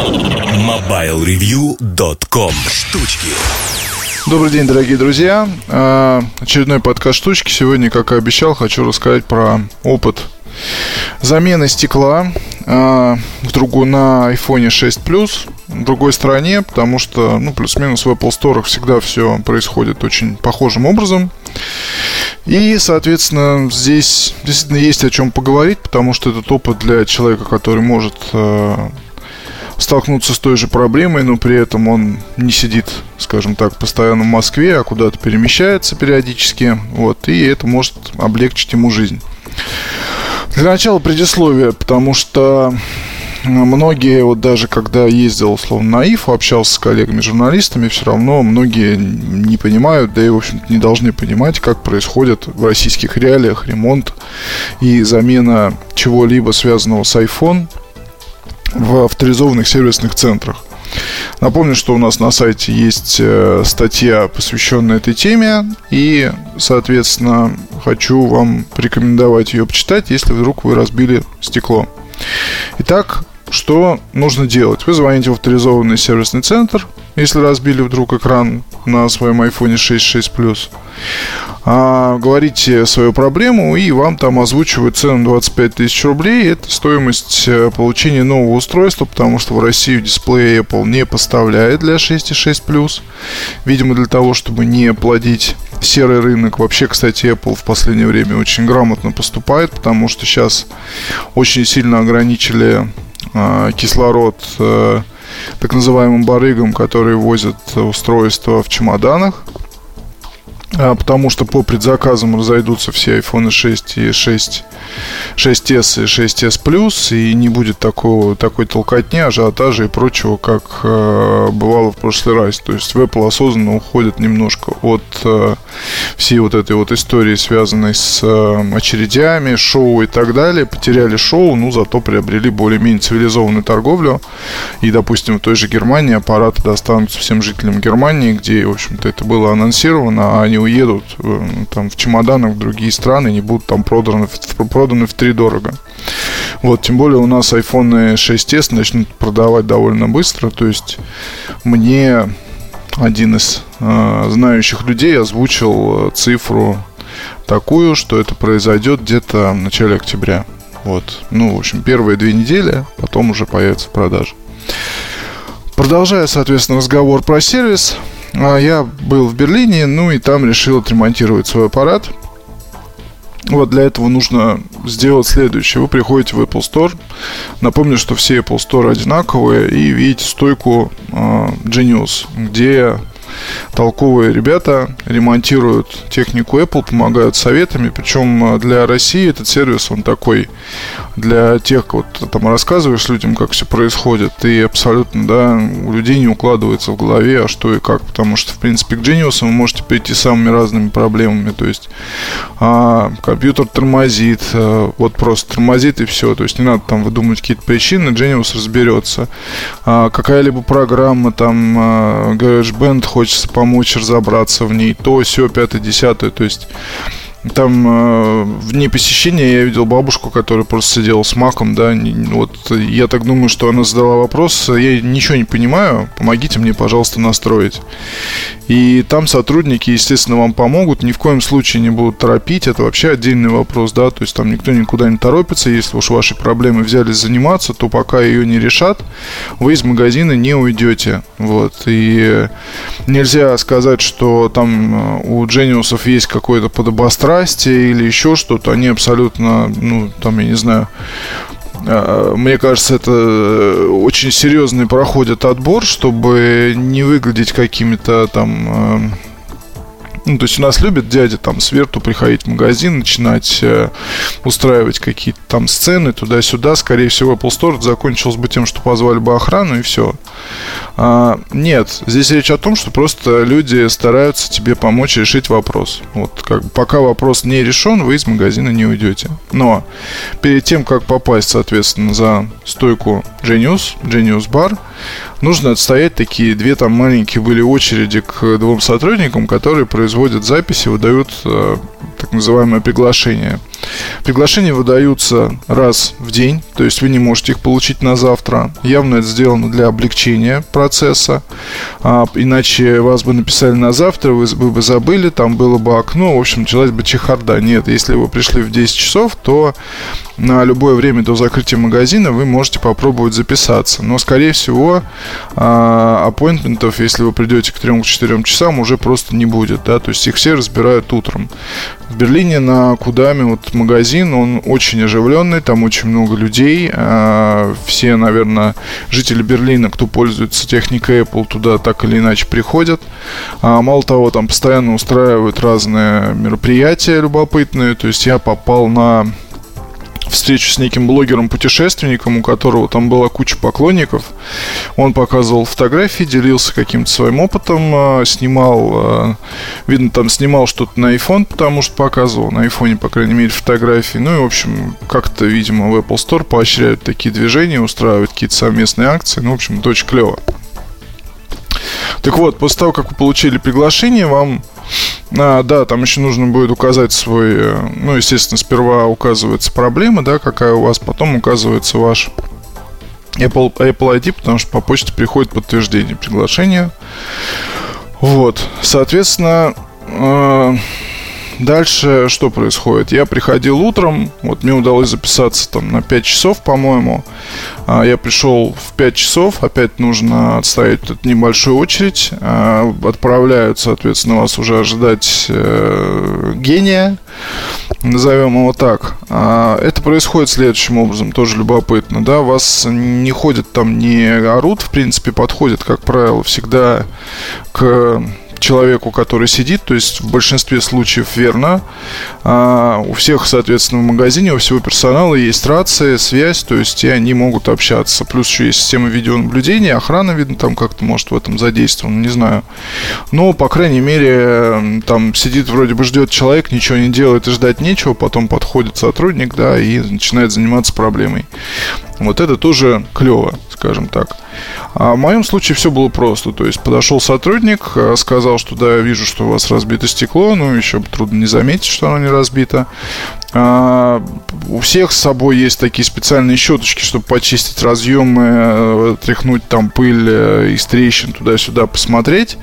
MobileReview.com Штучки Добрый день, дорогие друзья. А, очередной подкаст «Штучки». Сегодня, как и обещал, хочу рассказать про опыт замены стекла а, в другую, на iPhone 6 Plus в другой стране, потому что, ну, плюс-минус в Apple Store всегда все происходит очень похожим образом. И, соответственно, здесь действительно есть о чем поговорить, потому что этот опыт для человека, который может э, столкнуться с той же проблемой, но при этом он не сидит, скажем так, постоянно в Москве, а куда-то перемещается периодически, вот, и это может облегчить ему жизнь. Для начала предисловие, потому что многие, вот даже когда ездил, условно, на ИФ, общался с коллегами-журналистами, все равно многие не понимают, да и, в общем-то, не должны понимать, как происходит в российских реалиях ремонт и замена чего-либо связанного с iPhone в авторизованных сервисных центрах. Напомню, что у нас на сайте есть э, статья, посвященная этой теме, и, соответственно, хочу вам порекомендовать ее почитать, если вдруг вы разбили стекло. Итак, что нужно делать? Вы звоните в авторизованный сервисный центр, если разбили вдруг экран на своем iPhone 6.6 Plus. А, говорите свою проблему, и вам там озвучивают цену 25 тысяч рублей. Это стоимость э, получения нового устройства, потому что в Россию дисплей Apple не поставляет для 6.6 Plus. Видимо, для того, чтобы не плодить серый рынок. Вообще, кстати, Apple в последнее время очень грамотно поступает, потому что сейчас очень сильно ограничили кислород э, так называемым барыгам, которые возят устройства в чемоданах. А, потому что по предзаказам разойдутся все iPhone 6 и 6, 6s и 6s Plus, и не будет такого, такой толкотни, ажиотажа и прочего, как э, бывало в прошлый раз. То есть в Apple осознанно уходит немножко от э, всей вот этой вот истории, связанной с э, очередями, шоу и так далее. Потеряли шоу, ну зато приобрели более-менее цивилизованную торговлю. И, допустим, в той же Германии аппараты достанутся всем жителям Германии, где, в общем-то, это было анонсировано, а они уедут э, там в чемоданах в другие страны, не будут там проданы, проданы в три дорого. Вот, тем более у нас iPhone 6s начнут продавать довольно быстро, то есть мне один из э, знающих людей озвучил э, цифру такую, что это произойдет где-то в начале октября. Вот. Ну, в общем, первые две недели, потом уже появится в продаже. Продолжая, соответственно, разговор про сервис, я был в Берлине, ну и там решил отремонтировать свой аппарат. Вот для этого нужно сделать следующее. Вы приходите в Apple Store. Напомню, что все Apple Store одинаковые. И видите стойку э, Genius, где толковые ребята ремонтируют технику Apple, помогают советами. Причем э, для России этот сервис, он такой для тех, вот там рассказываешь людям, как все происходит, и абсолютно, да, у людей не укладывается в голове, а что и как. Потому что, в принципе, к Genius вы можете прийти с самыми разными проблемами. То есть а, компьютер тормозит, а, вот просто тормозит и все. То есть не надо там выдумывать какие-то причины, Genius разберется. А, какая-либо программа, там, а, GarageBand хочется помочь разобраться в ней, то, все, пятое, десятое. То есть там э, в дни посещения я видел бабушку, которая просто сидела с маком, да, вот я так думаю, что она задала вопрос, я ничего не понимаю, помогите мне, пожалуйста, настроить. И там сотрудники, естественно, вам помогут, ни в коем случае не будут торопить, это вообще отдельный вопрос, да, то есть там никто никуда не торопится, если уж ваши проблемы взялись заниматься, то пока ее не решат, вы из магазина не уйдете, вот, и нельзя сказать, что там э, у Джениусов есть какой-то подобострастие, страсти или еще что-то, они абсолютно, ну, там, я не знаю, а, мне кажется, это э, очень серьезный проходит отбор, чтобы не выглядеть какими-то там э, ну, то есть у нас любят дяди там с верту приходить в магазин, начинать э, устраивать какие-то там сцены туда-сюда. Скорее всего, Apple Store закончилось бы тем, что позвали бы охрану и все. А, нет, здесь речь о том, что просто люди стараются тебе помочь решить вопрос. Вот как пока вопрос не решен, вы из магазина не уйдете. Но перед тем, как попасть, соответственно, за стойку Genius, Genius Bar, нужно отстоять такие две там маленькие были очереди к двум сотрудникам, которые производят записи, выдают э, так называемое приглашение. Приглашения выдаются раз в день, то есть вы не можете их получить на завтра. Явно это сделано для облегчения процесса. А, иначе вас бы написали на завтра, вы, вы бы забыли, там было бы окно, в общем, началась бы чехарда. Нет, если вы пришли в 10 часов, то на любое время до закрытия магазина вы можете попробовать записаться. Но, скорее всего, аппоинтментов, если вы придете к 3-4 часам, уже просто не будет. Да? То есть их все разбирают утром. В Берлине на Кудаме вот магазин, он очень оживленный, там очень много людей. А, все, наверное, жители Берлина, кто пользуется техникой Apple, туда так или иначе приходят. А, мало того, там постоянно устраивают разные мероприятия любопытные. То есть я попал на встречу с неким блогером-путешественником, у которого там была куча поклонников. Он показывал фотографии, делился каким-то своим опытом, а, снимал, а, видно, там снимал что-то на iPhone, потому что показывал на iPhone, по крайней мере, фотографии. Ну и, в общем, как-то, видимо, в Apple Store поощряют такие движения, устраивают какие-то совместные акции. Ну, в общем, это очень клево. Так вот, после того, как вы получили приглашение, вам а, да, там еще нужно будет указать свой, э, ну, естественно, сперва указывается проблема, да, какая у вас, потом указывается ваш Apple, Apple ID, потому что по почте приходит подтверждение приглашения. Вот, соответственно, э, Дальше что происходит? Я приходил утром, вот мне удалось записаться там на 5 часов, по-моему. А, я пришел в 5 часов, опять нужно отстоять тут небольшую очередь. А, отправляют, соответственно, вас уже ожидать э, гения, назовем его так. А, это происходит следующим образом, тоже любопытно, да, вас не ходят там, не орут, в принципе, подходят, как правило, всегда к человеку, который сидит, то есть в большинстве случаев верно. А, у всех, соответственно, в магазине, у всего персонала есть рация, связь, то есть и они могут общаться. Плюс еще есть система видеонаблюдения, охрана, видно, там как-то может в этом задействована, не знаю. Но, по крайней мере, там сидит вроде бы ждет человек, ничего не делает и ждать нечего, потом подходит сотрудник, да, и начинает заниматься проблемой. Вот это тоже клево, скажем так. А в моем случае все было просто. То есть подошел сотрудник, э, сказал, что да, я вижу, что у вас разбито стекло, ну еще трудно не заметить, что оно не разбито. А, у всех с собой есть такие специальные щеточки, чтобы почистить разъемы, э, тряхнуть там пыль э, из трещин туда-сюда, посмотреть.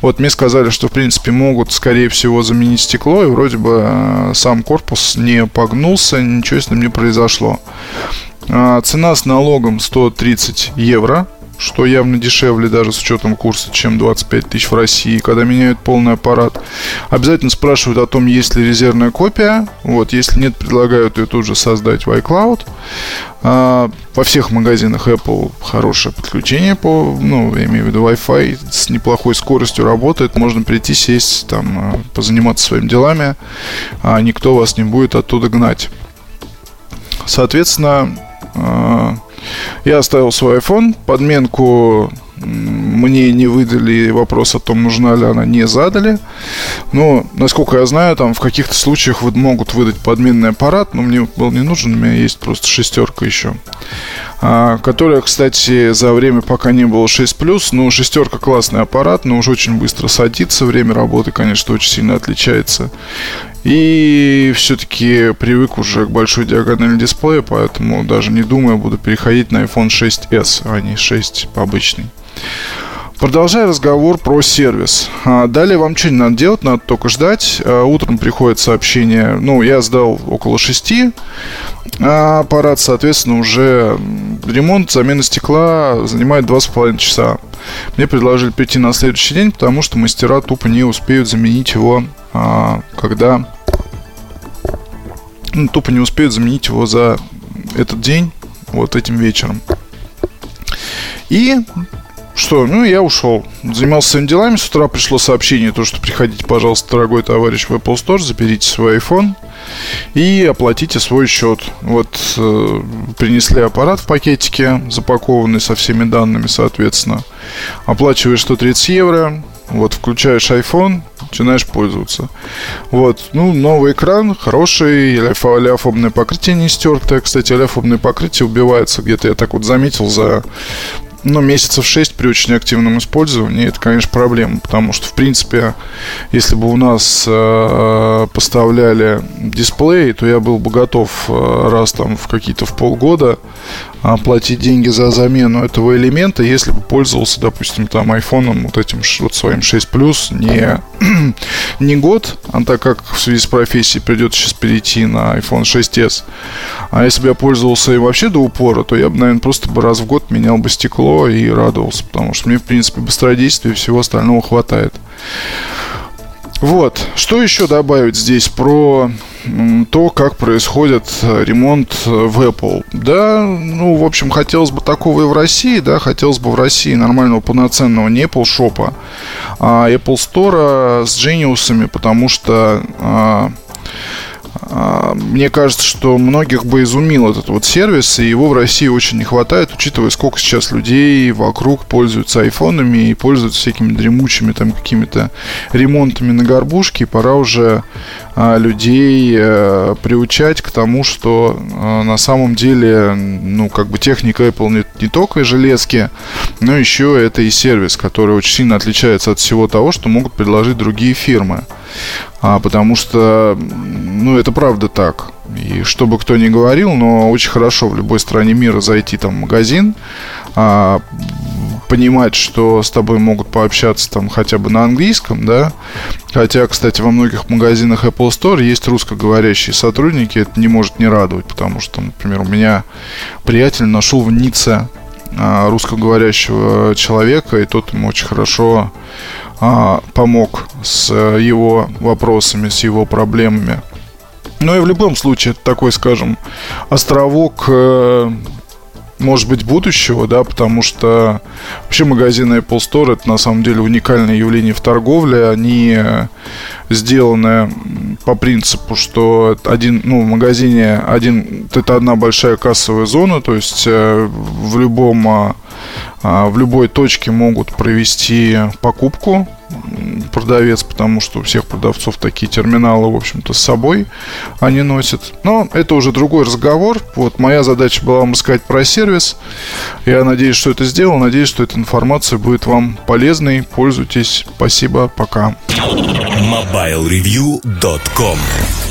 Вот мне сказали, что в принципе могут, скорее всего, заменить стекло, и вроде бы сам корпус не погнулся, ничего с ним не произошло. А, цена с налогом 130 евро, что явно дешевле даже с учетом курса, чем 25 тысяч в России, когда меняют полный аппарат. Обязательно спрашивают о том, есть ли резервная копия. Вот, если нет, предлагают ее тут же создать в iCloud. А, во всех магазинах Apple хорошее подключение по, ну, я имею в виду Wi-Fi с неплохой скоростью работает. Можно прийти, сесть, там, а, позаниматься своими делами, а никто вас не будет оттуда гнать. Соответственно, я оставил свой iPhone, подменку мне не выдали, вопрос о том, нужна ли она, не задали. Но, насколько я знаю, там в каких-то случаях могут выдать подменный аппарат, но мне был не нужен, у меня есть просто шестерка еще. А, которая, кстати, за время, пока не было 6+, ну, шестерка классный аппарат, но уже очень быстро садится, время работы, конечно, очень сильно отличается. И все-таки привык уже к большой диагонали дисплея, поэтому даже не думаю, буду переходить на iPhone 6s, а не 6 обычный. Продолжая разговор про сервис. А, далее вам что не надо делать, надо только ждать. А, утром приходит сообщение, ну, я сдал около 6, а аппарат, соответственно, уже ремонт, замена стекла занимает 2,5 часа. Мне предложили прийти на следующий день, потому что мастера тупо не успеют заменить его, когда... Ну, тупо не успеют заменить его за этот день, вот этим вечером. И что, ну, я ушел. Занимался своими делами. С утра пришло сообщение, то, что приходите, пожалуйста, дорогой товарищ, в Apple Store, заберите свой iPhone и оплатите свой счет. Вот э, принесли аппарат в пакетике, запакованный со всеми данными, соответственно. Оплачиваешь 130 евро, вот, включаешь iPhone, начинаешь пользоваться. Вот, ну, новый экран, хороший, олеофобное покрытие не стертое. Кстати, олеофобное покрытие убивается где-то, я так вот заметил, за ну, месяцев 6 при очень активном использовании, это, конечно, проблема, потому что, в принципе, если бы у нас э, поставляли дисплей, то я был бы готов э, раз там в какие-то в полгода платить деньги за замену этого элемента, если бы пользовался, допустим, там айфоном вот этим вот своим 6 Plus не, не год, а так как в связи с профессией придется сейчас перейти на iPhone 6s. А если бы я пользовался им вообще до упора, то я бы, наверное, просто бы раз в год менял бы стекло и радовался, потому что мне, в принципе, быстродействия и всего остального хватает. Вот. Что еще добавить здесь про то, как происходит э, ремонт э, в Apple. Да, ну, в общем, хотелось бы такого и в России, да, хотелось бы в России нормального полноценного не Apple шопа, а Apple Store с Genius'ами, потому что а, мне кажется, что многих бы изумил этот вот сервис, и его в России очень не хватает, учитывая, сколько сейчас людей вокруг пользуются айфонами и пользуются всякими дремучими там какими-то ремонтами на горбушке. Пора уже а, людей а, приучать к тому, что а, на самом деле, ну, как бы техника Apple не, не только и железки, но еще это и сервис, который очень сильно отличается от всего того, что могут предложить другие фирмы. А, потому что, ну, это правда так. И что бы кто ни говорил, но очень хорошо в любой стране мира зайти там в магазин, а, понимать, что с тобой могут пообщаться там хотя бы на английском, да. Хотя, кстати, во многих магазинах Apple Store есть русскоговорящие сотрудники, это не может не радовать, потому что, например, у меня приятель нашел в Ницце а, русскоговорящего человека, и тот ему очень хорошо а, помог с его вопросами, с его проблемами. Ну и в любом случае, это такой, скажем, островок э, может быть, будущего, да, потому что вообще магазины Apple Store это на самом деле уникальное явление в торговле. Они э, сделаны по принципу, что один, ну, в магазине один, это одна большая кассовая зона, то есть в любом в любой точке могут провести покупку продавец, потому что у всех продавцов такие терминалы, в общем-то, с собой они носят. Но это уже другой разговор. Вот моя задача была вам рассказать про сервис. Я надеюсь, что это сделал. Надеюсь, что эта информация будет вам полезной. Пользуйтесь. Спасибо. Пока. MobileReview.com